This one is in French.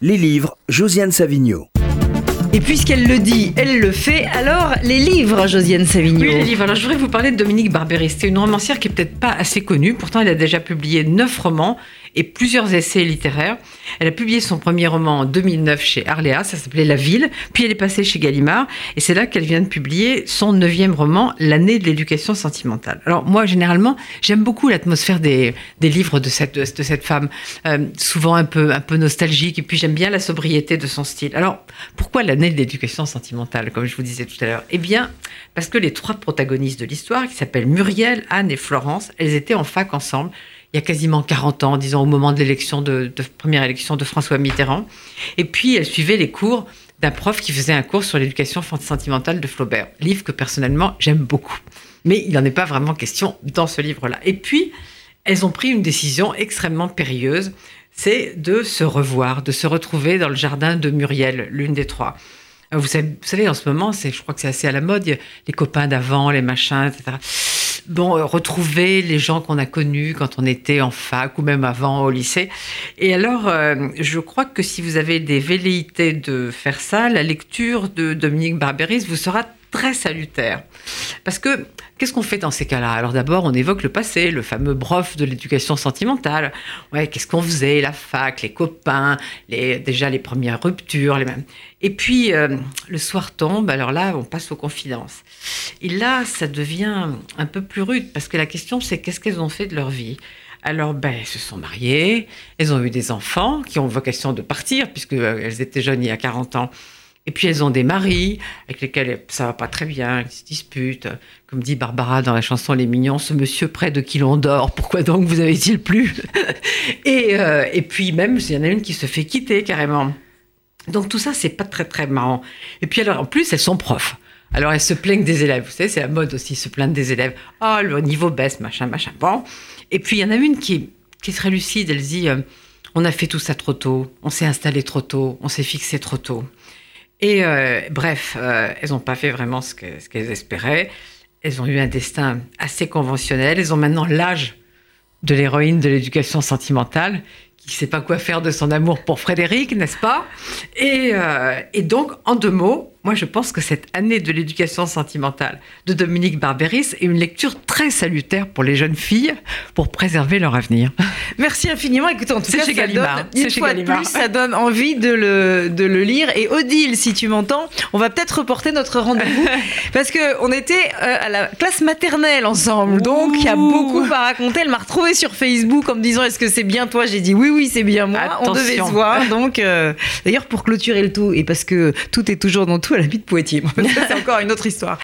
Les livres, Josiane Savigno. Et puisqu'elle le dit, elle le fait, alors les livres, Josiane Savigno. Oui, les livres. Alors je voudrais vous parler de Dominique Barberis. C'est une romancière qui est peut-être pas assez connue, pourtant elle a déjà publié neuf romans et plusieurs essais littéraires. Elle a publié son premier roman en 2009 chez Arléa, ça s'appelait La Ville, puis elle est passée chez Gallimard, et c'est là qu'elle vient de publier son neuvième roman, L'année de l'éducation sentimentale. Alors moi, généralement, j'aime beaucoup l'atmosphère des, des, livres de cette, de cette femme, euh, souvent un peu, un peu nostalgique, et puis j'aime bien la sobriété de son style. Alors, pourquoi l'année de l'éducation sentimentale, comme je vous disais tout à l'heure Eh bien, parce que les trois protagonistes de l'histoire, qui s'appellent Muriel, Anne et Florence, elles étaient en fac ensemble il y a quasiment 40 ans, disons au moment de l'élection de, première élection de François Mitterrand. Et puis elle suivait les cours d'un prof qui faisait un cours sur l'éducation sentimentale de Flaubert, livre que personnellement j'aime beaucoup. Mais il n'en est pas vraiment question dans ce livre-là. Et puis elles ont pris une décision extrêmement périlleuse, c'est de se revoir, de se retrouver dans le jardin de Muriel, l'une des trois. Vous savez, vous savez, en ce moment, c'est, je crois que c'est assez à la mode, les copains d'avant, les machins, etc bon, euh, retrouver les gens qu'on a connus quand on était en fac ou même avant au lycée. Et alors, euh, je crois que si vous avez des velléités de faire ça, la lecture de Dominique Barberis vous sera très salutaire. Parce que qu'est-ce qu'on fait dans ces cas-là? Alors d'abord, on évoque le passé, le fameux brof de l'éducation sentimentale. Ouais, qu'est-ce qu'on faisait, la fac, les copains, les, déjà les premières ruptures, les mêmes. Et puis euh, le soir tombe, alors là, on passe aux confidences. Et là, ça devient un peu plus rude parce que la question, c'est qu'est-ce qu'elles ont fait de leur vie? Alors, ben, elles se sont mariées, elles ont eu des enfants qui ont vocation de partir, puisqu'elles étaient jeunes il y a 40 ans. Et puis elles ont des maris avec lesquels ça va pas très bien, ils se disputent. Comme dit Barbara dans la chanson Les Mignons, ce monsieur près de qui l'on dort, pourquoi donc vous avez-il plus et, euh, et puis même, il y en a une qui se fait quitter carrément. Donc tout ça, c'est pas très très marrant. Et puis alors, en plus, elles sont profs. Alors elles se plaignent des élèves. Vous savez, c'est la mode aussi, se plaindre des élèves. Oh, le niveau baisse, machin, machin. Bon. Et puis il y en a une qui, qui est très lucide. Elle dit, euh, on a fait tout ça trop tôt, on s'est installé trop tôt, on s'est fixé trop tôt. Et euh, bref, euh, elles n'ont pas fait vraiment ce qu'elles espéraient. Elles ont eu un destin assez conventionnel. Elles ont maintenant l'âge de l'héroïne de l'éducation sentimentale qui ne sait pas quoi faire de son amour pour Frédéric, n'est-ce pas? Euh, et donc, en deux mots, moi, je pense que cette année de l'éducation sentimentale de Dominique Barberis est une lecture très salutaire pour les jeunes filles pour préserver leur avenir. Merci infiniment. Écoutez, en tout cas, chez ça Gallimard. donne, une fois de plus, ça donne envie de le, de le lire. Et Odile, si tu m'entends, on va peut-être reporter notre rendez-vous parce que on était euh, à la classe maternelle ensemble. Donc, il y a beaucoup à raconter. Elle m'a retrouvée sur Facebook en me disant Est-ce que c'est bien toi? J'ai dit Oui, oui, c'est bien moi. Attention. On devait se voir. Donc, euh, d'ailleurs, pour clôturer le tout, et parce que tout est toujours dans tout, elle habite Poitiers. C'est encore une autre histoire.